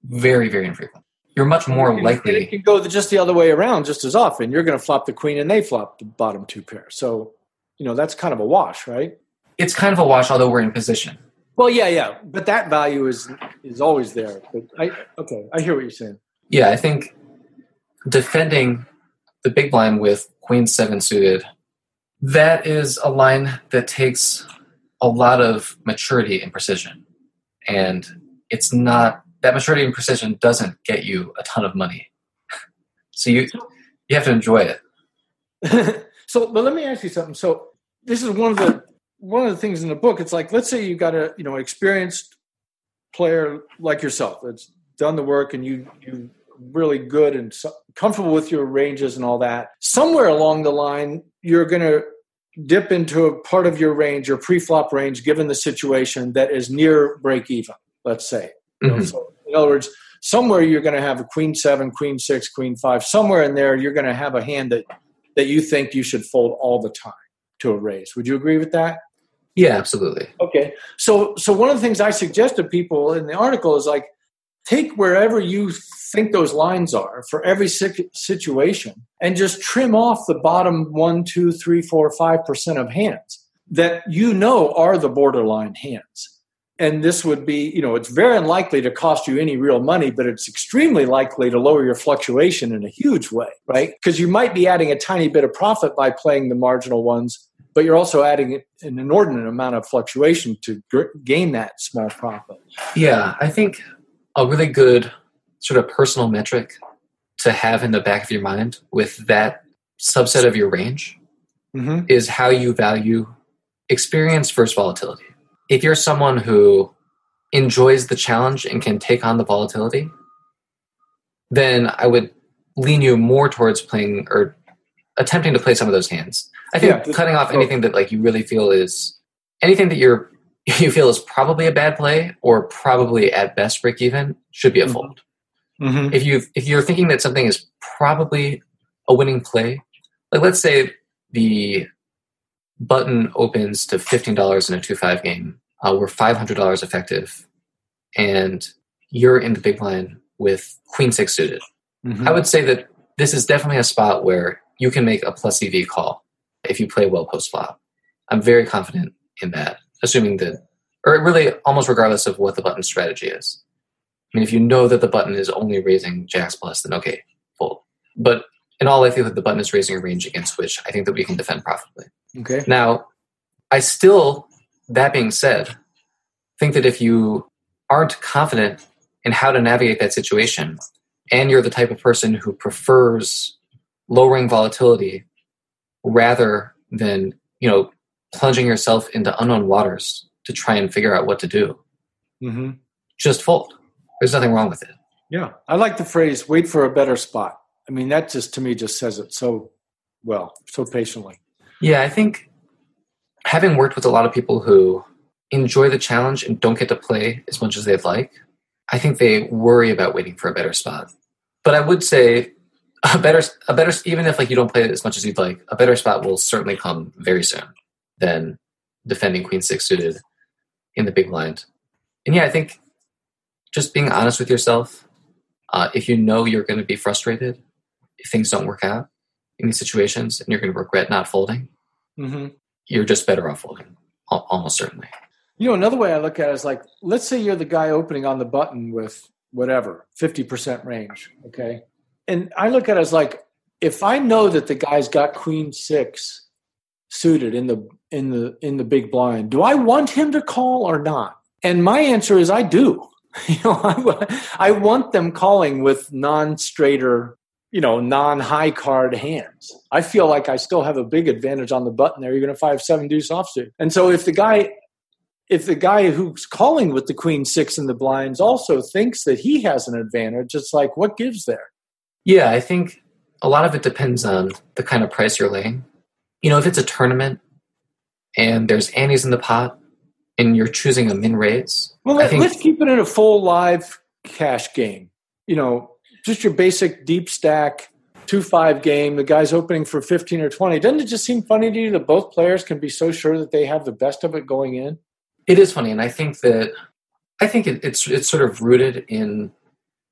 very, very infrequently you're much more likely. It can go just the other way around just as often. You're going to flop the queen and they flop the bottom two pair. So, you know, that's kind of a wash, right? It's kind of a wash, although we're in position. Well, yeah, yeah, but that value is is always there. But I okay, I hear what you're saying. Yeah, I think defending the big blind with queen seven suited, that is a line that takes a lot of maturity and precision, and it's not that maturity and precision doesn't get you a ton of money. so you you have to enjoy it. so, but let me ask you something. So, this is one of the one of the things in the book. It's like let's say you got a you know experienced player like yourself that's done the work and you you really good and so, comfortable with your ranges and all that. Somewhere along the line, you're going to dip into a part of your range, your pre-flop range, given the situation that is near break even. Let's say. Mm-hmm. So in other words, somewhere you're going to have a queen seven, queen six, queen five. Somewhere in there, you're going to have a hand that that you think you should fold all the time to a raise. Would you agree with that? Yeah, absolutely. Okay. So so one of the things I suggest to people in the article is like take wherever you think those lines are for every situation and just trim off the bottom one, two, three, four, five percent of hands that you know are the borderline hands and this would be you know it's very unlikely to cost you any real money but it's extremely likely to lower your fluctuation in a huge way right? Because you might be adding a tiny bit of profit by playing the marginal ones but you're also adding an inordinate amount of fluctuation to gain that small profit. Yeah i think a really good sort of personal metric to have in the back of your mind with that subset of your range mm-hmm. is how you value experience versus volatility if you're someone who enjoys the challenge and can take on the volatility, then I would lean you more towards playing or attempting to play some of those hands. I think yeah, cutting off anything that like you really feel is anything that you're you feel is probably a bad play or probably at best break even should be a mm-hmm. fold. Mm-hmm. If you if you're thinking that something is probably a winning play, like let's say the button opens to $15 in a 2-5 game. Uh, we're $500 effective. And you're in the big blind with queen six suited. Mm-hmm. I would say that this is definitely a spot where you can make a plus EV call if you play well post flop. I'm very confident in that, assuming that, or really almost regardless of what the button strategy is. I mean, if you know that the button is only raising jacks plus, then okay, fold. But in all likelihood, the button is raising a range against which I think that we can defend profitably. Okay. Now, I still, that being said, think that if you aren't confident in how to navigate that situation, and you're the type of person who prefers lowering volatility rather than, you know, plunging yourself into unknown waters to try and figure out what to do, mm-hmm. just fold. There's nothing wrong with it. Yeah. I like the phrase wait for a better spot. I mean, that just to me just says it so well, so patiently. Yeah, I think having worked with a lot of people who enjoy the challenge and don't get to play as much as they'd like, I think they worry about waiting for a better spot. But I would say a better a better even if like you don't play it as much as you'd like, a better spot will certainly come very soon than defending queen six suited in the big blind. And yeah, I think just being honest with yourself. Uh, if you know you're going to be frustrated if things don't work out in these situations, and you're going to regret not folding, Mm-hmm. you're just better off folding, almost certainly. You know, another way I look at it is like, let's say you're the guy opening on the button with whatever, 50% range. Okay. And I look at it as like, if I know that the guy's got queen six suited in the in the in the big blind, do I want him to call or not? And my answer is I do. You know, I, I want them calling with non-straighter, you know, non-high card hands. I feel like I still have a big advantage on the button there, even if I have seven deuce offsuit. And so if the guy if the guy who's calling with the queen six in the blinds also thinks that he has an advantage, it's like what gives there? Yeah, I think a lot of it depends on the kind of price you're laying. You know, if it's a tournament and there's antes in the pot and you're choosing a min raise, Well, let, think- let's keep it in a full live cash game. You know, just your basic deep stack two five game. The guy's opening for fifteen or twenty. Doesn't it just seem funny to you that both players can be so sure that they have the best of it going in? it is funny, and I think that I think it, it's it's sort of rooted in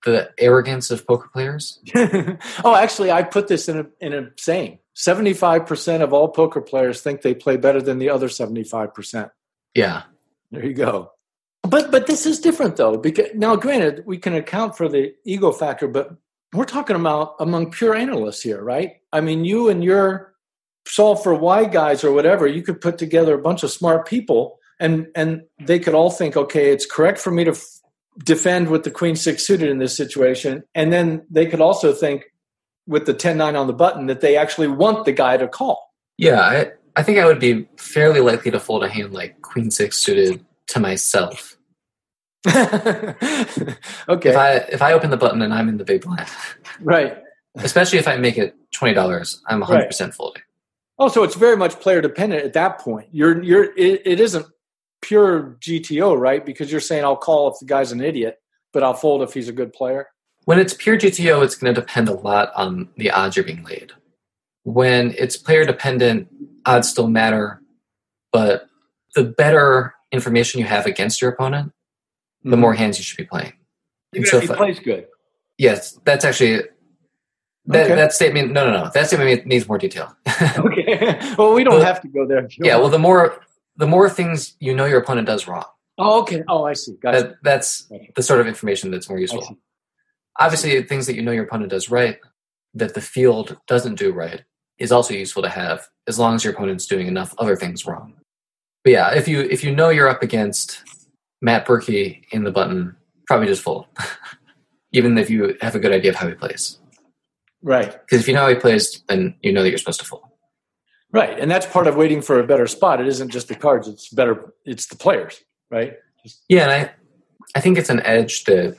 the arrogance of poker players. oh, actually, I put this in a in a saying: seventy five percent of all poker players think they play better than the other seventy five percent. Yeah, There you go. But but this is different though because now granted we can account for the ego factor, but we're talking about among pure analysts here, right? I mean, you and your solve for why guys or whatever, you could put together a bunch of smart people and and they could all think, okay, it's correct for me to f- defend with the queen six suited in this situation, and then they could also think with the 10-9 on the button that they actually want the guy to call. yeah. I I think I would be fairly likely to fold a hand like Queen Six suited to myself okay, if I if I open the button and I'm in the big blind, right. especially if I make it twenty dollars, I'm 100 percent folding. Oh, so it's very much player dependent at that point. You're you're it, it isn't pure GTO, right? Because you're saying I'll call if the guy's an idiot, but I'll fold if he's a good player. When it's pure GTO, it's going to depend a lot on the odds you're being laid. When it's player dependent, odds still matter, but the better information you have against your opponent, the mm-hmm. more hands you should be playing. Even so if he plays good. yes, that's actually that, Okay. that statement. No, no, no. That statement needs more detail. Okay. well, we don't Well, have to go there. yeah. Well, the more the more things you know your opponent does wrong, Oh, okay. Oh, I see. Gotcha. that, that's Gotcha. the sort of information that's more I useful. obviously things that you know your opponent does right that the field doesn't do right is also useful to have as long as your opponent's doing enough other things wrong but yeah if you if you know you're up against matt berkey in the button probably just fold even if you have a good idea of how he plays Right. because if you know how he plays then you know that you're supposed to fold Right. And that's part of waiting for a better spot. It isn't just the cards, it's better it's the players, right? yeah and i i think it's an edge that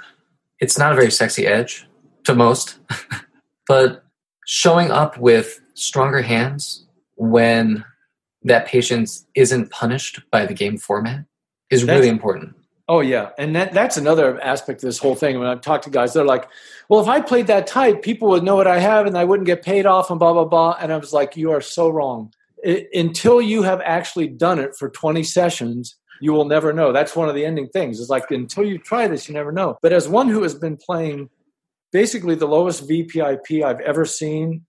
it's not a very sexy edge to most but showing up with stronger hands when that patience isn't punished by the game format is That's- really important Oh yeah, and that that's another aspect of this whole thing. When I've talked to guys, they're like, "Well, if I played that type, people would know what I have, and I wouldn't get paid off, and blah blah blah." And I was like, "You are so wrong. I until you have actually done it for twenty sessions, you will never know." That's one of the ending things. It's like until you try this, you never know. But as one who has been playing basically the lowest VPIP I've ever seen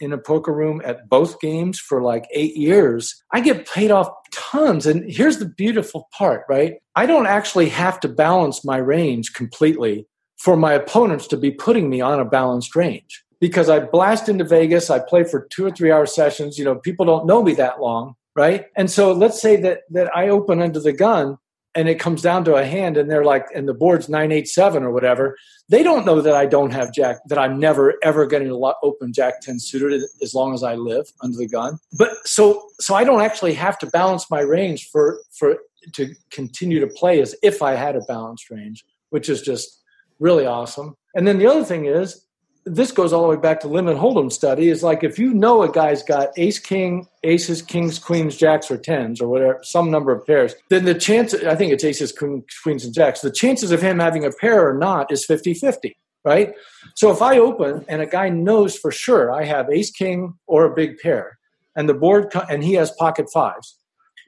in a poker room at both games for like eight years, I get paid off tons. And here's the beautiful part, right? I don't actually have to balance my range completely for my opponents to be putting me on a balanced range because I blast into Vegas, I play for two or three hour sessions. You know, people don't know me that long, right? And so let's say that that I open under the gun and it comes down to a hand and they're like and the board's 987 or whatever they don't know that i don't have jack that i'm never ever going to open jack 10 suited as long as i live under the gun. But so so i don't actually have to balance my range for for to continue to play as if i had a balanced range which is just really awesome. And then the other thing is this goes all the way back to limit hold'em study is like if you know a guy's got ace king aces kings queens jacks or tens or whatever some number of pairs then the chance i think it's aces queen- queens and jacks the chances of him having a pair or not is 50-50 right? So if I open and a guy knows for sure I have ace king or a big pair, and the board co- and he has pocket fives,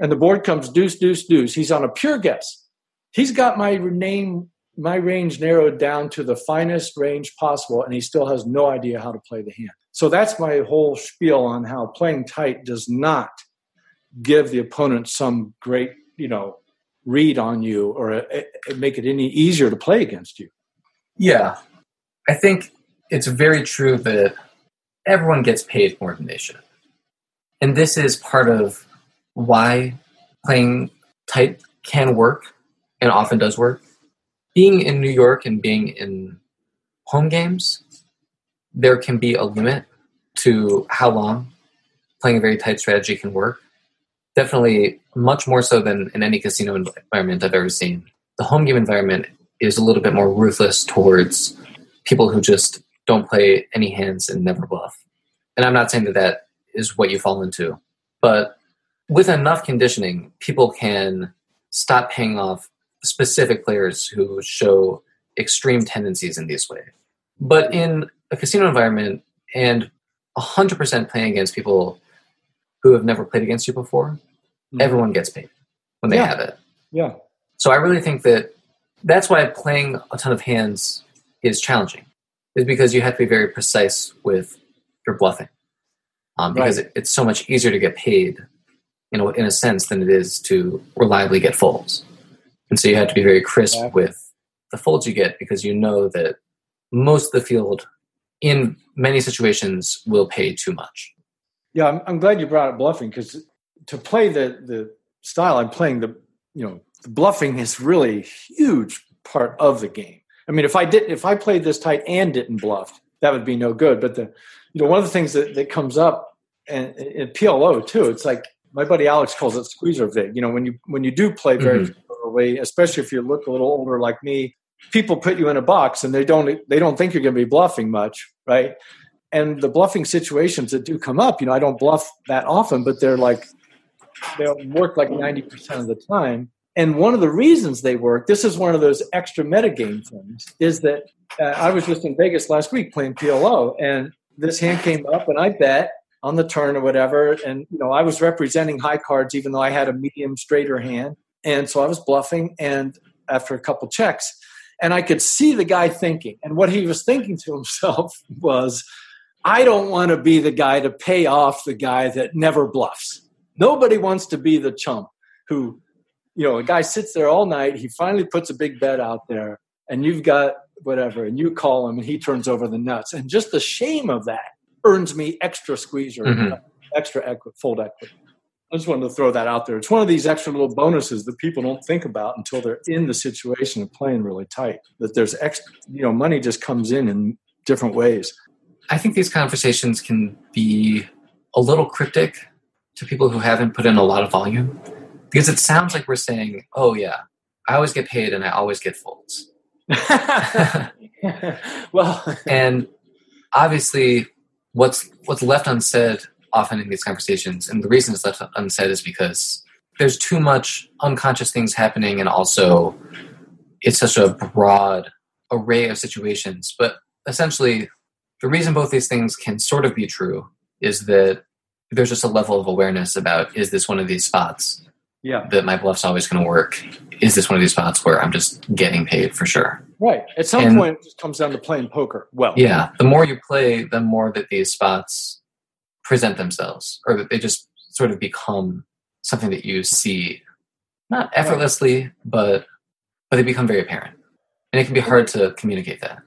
and the board comes deuce deuce deuce, he's on a pure guess. He's got my name my range narrowed down to the finest range possible, and he still has no idea how to play the hand. So that's my whole spiel on how playing tight does not give the opponent some great, you know, read on you or uh, uh, make it any easier to play against you. Yeah. I think it's very true that everyone gets paid more than they should. And this is part of why playing tight can work and often does work. Being in New York and being in home games, there can be a limit to how long playing a very tight strategy can work. Definitely much more so than in any casino environment I've ever seen. The home game environment is a little bit more ruthless towards people who just don't play any hands and never bluff. And I'm not saying that that is what you fall into, but with enough conditioning, people can stop paying off specific players who show extreme tendencies in this way. But in a casino environment and 100% playing against people who have never played against you before, mm-hmm. everyone gets paid when they yeah. have it. Yeah. So I really think that that's why playing a ton of hands is challenging, is because you have to be very precise with your bluffing. Um, because right. it, it's so much easier to get paid, you know, in a sense, than it is to reliably get folds. And so you have to be very crisp yeah. with the folds you get because you know that most of the field in many situations will pay too much. Yeah, I'm, I'm glad you brought up bluffing because to play the the style I'm playing, the you know the bluffing is really huge part of the game. I mean, if I did if I played this tight and didn't bluff, that would be no good. But the you know one of the things that, that comes up and in PLO too, it's like my buddy Alex calls it geezer vig. You know, when you when you do play very mm-hmm. Especially if you look a little older like me, people put you in a box and they don't they don't think you're going to be bluffing much, right? And the bluffing situations that do come up, you know, I don't bluff that often, but they're like they'll work like ninety percent of the time. And one of the reasons they work, this is one of those extra metagame things, is that uh, I was just in Vegas last week playing PLO, and this hand came up, and I bet on the turn or whatever, and you know I was representing high cards even though I had a medium straighter hand, and so I was bluffing. And after a couple checks, and I could see the guy thinking. And what he was thinking to himself was, I don't want to be the guy to pay off the guy that never bluffs. Nobody wants to be the chump who, you know, a guy sits there all night, he finally puts a big bet out there, and you've got whatever, and you call him and he turns over the nuts. And just the shame of that earns me extra geezer, mm-hmm. extra equi- fold equity. I just wanted to throw that out there. It's one of these extra little bonuses that people don't think about until they're in the situation of playing really tight. That there's extra, you know, money just comes in in different ways. I think these conversations can be a little cryptic to people who haven't put in a lot of volume because it sounds like we're saying, "Oh yeah, I always get paid and I always get folds." well, and obviously, what's what's left unsaid often in these conversations. And the reason it's left unsaid is because there's too much unconscious things happening, and also it's such a broad array of situations. But essentially, the reason both these things can sort of be true is that there's just a level of awareness about is this one of these spots yeah. that my bluff's always going to work? Is this one of these spots where I'm just getting paid for sure? Right. At some and, point, it just comes down to playing poker well. Yeah. The more you play, the more that these spots present themselves or that they just sort of become something that you see not effortlessly but but they become very apparent. And it can be hard to communicate that.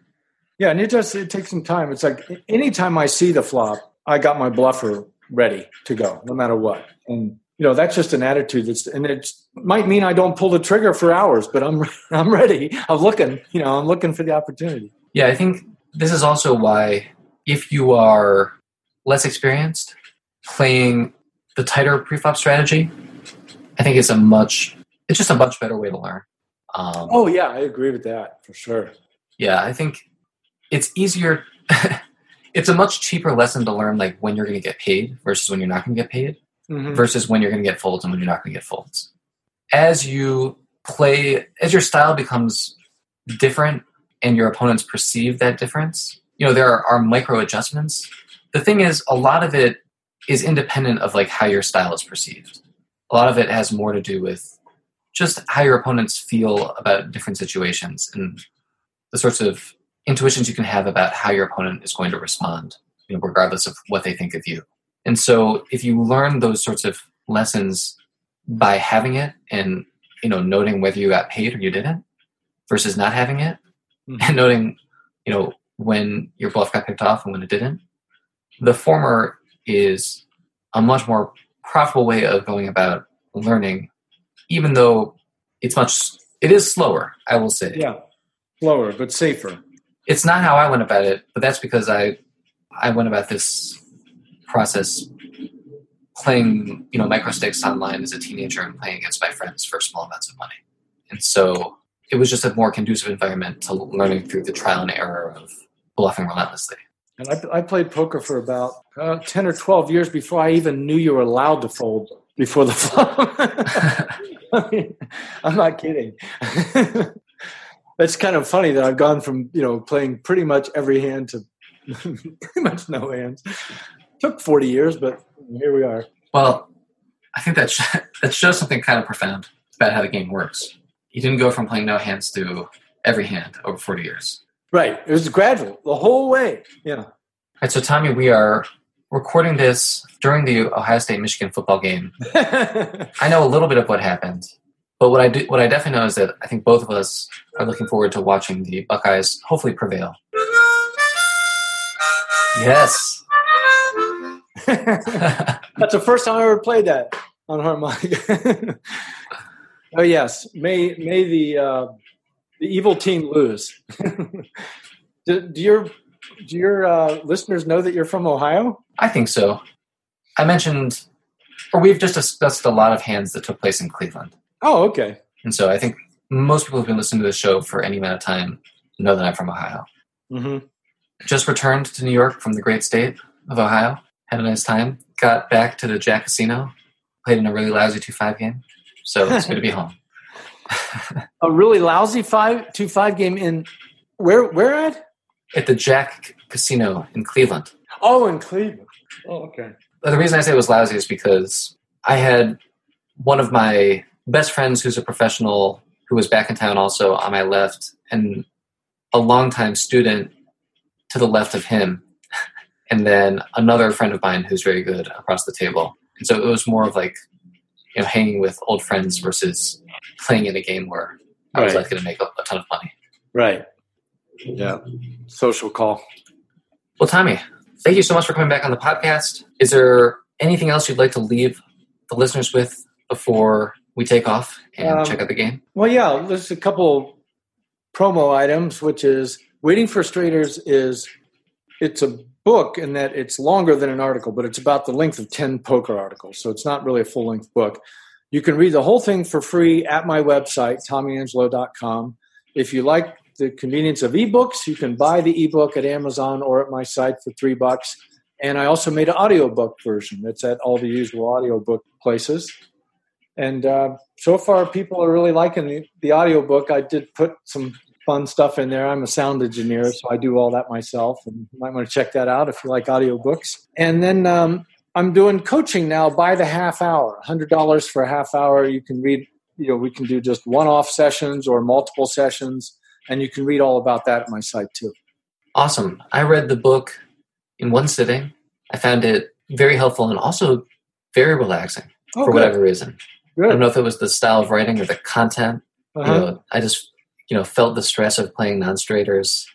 Yeah and it does it takes some time. It's like anytime i see the flop i got my bluffer ready to go no matter what. And you know that's just an attitude that's and it might mean i don't pull the trigger for hours but i'm i'm ready. I'm looking you know i'm looking for the opportunity. Yeah i think this is also why if you are less experienced, playing the tighter preflop strategy, I think it's a much it's just a much better way to learn. Um, oh yeah, I agree with that for sure. Yeah, I think it's easier. it's a much cheaper lesson to learn, like when you're going to get paid versus when you're not going to get paid, mm-hmm. versus when you're going to get folds and when you're not going to get folds. As you play, as your style becomes different and your opponents perceive that difference, you know, there are, are micro adjustments. The thing is, a lot of it is independent of like how your style is perceived. A lot of it has more to do with just how your opponents feel about different situations and the sorts of intuitions you can have about how your opponent is going to respond, you know, regardless of what they think of you. And so if you learn those sorts of lessons by having it and you know noting whether you got paid or you didn't versus not having it mm-hmm. and noting you know when your bluff got picked off and when it didn't the former is a much more profitable way of going about learning even though it's much it is slower i will say. Yeah slower but safer. It's not how i went about it but that's because i i went about this process playing you know micro stakes online as a teenager and playing against my friends for small amounts of money. And so it was just a more conducive environment to learning through the trial and error of bluffing relentlessly and i, I played poker for about uh, 10 or 12 years before i even knew you were allowed to fold before the flop I mean, i'm not kidding it's kind of funny that i've gone from you know playing pretty much every hand to pretty much no hands took 40 years, but here we are. Well, I think that sh- that shows something kind of profound about how the game works. You didn't go from playing no hands to every hand over 40 years. Right. It was gradual the whole way. Yeah. All right. So, Tommy, we are recording this during the Ohio State Michigan football game. I know a little bit of what happened, but what I do, what I definitely know is that I think both of us are looking forward to watching the Buckeyes hopefully prevail. Yes. That's the first time I ever played that on harmonica. oh yes, may may the uh, the evil team lose. do, do, your do your uh, listeners know that you're from Ohio? I think so. I mentioned, or we've just discussed a lot of hands that took place in Cleveland. Oh, okay. And so I think most people who've been listening to the show for any amount of time know that I'm from Ohio. Mm-hmm. Just returned to New York from the great state of Ohio had a nice time. Got back to the Jack Casino, played in a really lousy two five game. So it's good to be home. A really lousy five two five game in where where at? At the Jack Casino in Cleveland. Oh, in Cleveland. Oh, okay. The reason I say it was lousy is because I had one of my best friends who's a professional who was back in town also on my left, and a longtime student to the left of him and then another friend of mine who's very good across the table. And so it was more of like, you know, hanging with old friends versus playing in a game where I was like going to make a, a ton of money. Right. Yeah. Social call. Well, Tommy, thank you so much for coming back on the podcast. Is there anything else you'd like to leave the listeners with before we take off and um, check out the game? Well, yeah, there's a couple promo items, which is Waiting for Straighters is it's a book in that it's longer than an article, but it's about the length of 10 poker articles. So it's not really a full length book. You can read the whole thing for free at my website, tommyangelo.com. If you like the convenience of ebooks, you can buy the ebook at Amazon or at my site for three bucks. And I also made an audiobook version that's at all the usual audiobook places. And uh, so far, people are really liking the, the audiobook. I did put some fun stuff in there. I'm a sound engineer, so I do all that myself. And you might want to check that out if you like audiobooks. And then um, I'm doing coaching now by the half hour, $100 for a half hour. You can read, you know, we can do just one off sessions or multiple sessions. And you can read all about that at my site too. Awesome. I read the book in one sitting. I found it very helpful and also very relaxing oh, for good. whatever reason. Good. I don't know if it was the style of writing or the content. Uh-huh. You know, I just you know, felt the stress of playing non-straighters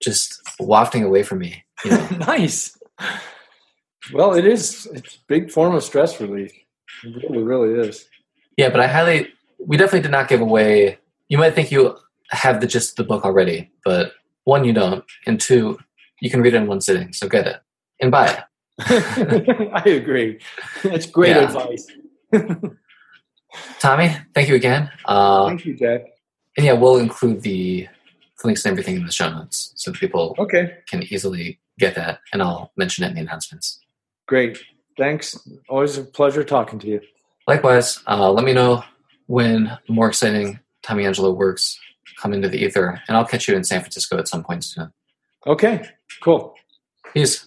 just wafting away from me. You know? nice. Well, it is. It's a big form of stress relief. It really, really is. Yeah, but I highly, we definitely did not give away. You might think you have the gist of the book already, but one, you don't, and two, you can read it in one sitting. So get it and buy it. I agree. That's great yeah. advice. Tommy, thank you again. Uh, thank you, Jack and yeah, we'll include the links and everything in the show notes so that people okay. can easily get that, and I'll mention it in the announcements. Great. Thanks. Always a pleasure talking to you. Likewise. Uh, let me know when more exciting Tommy Angelo works come into the ether, and I'll catch you in San Francisco at some point soon. Okay, cool. Peace.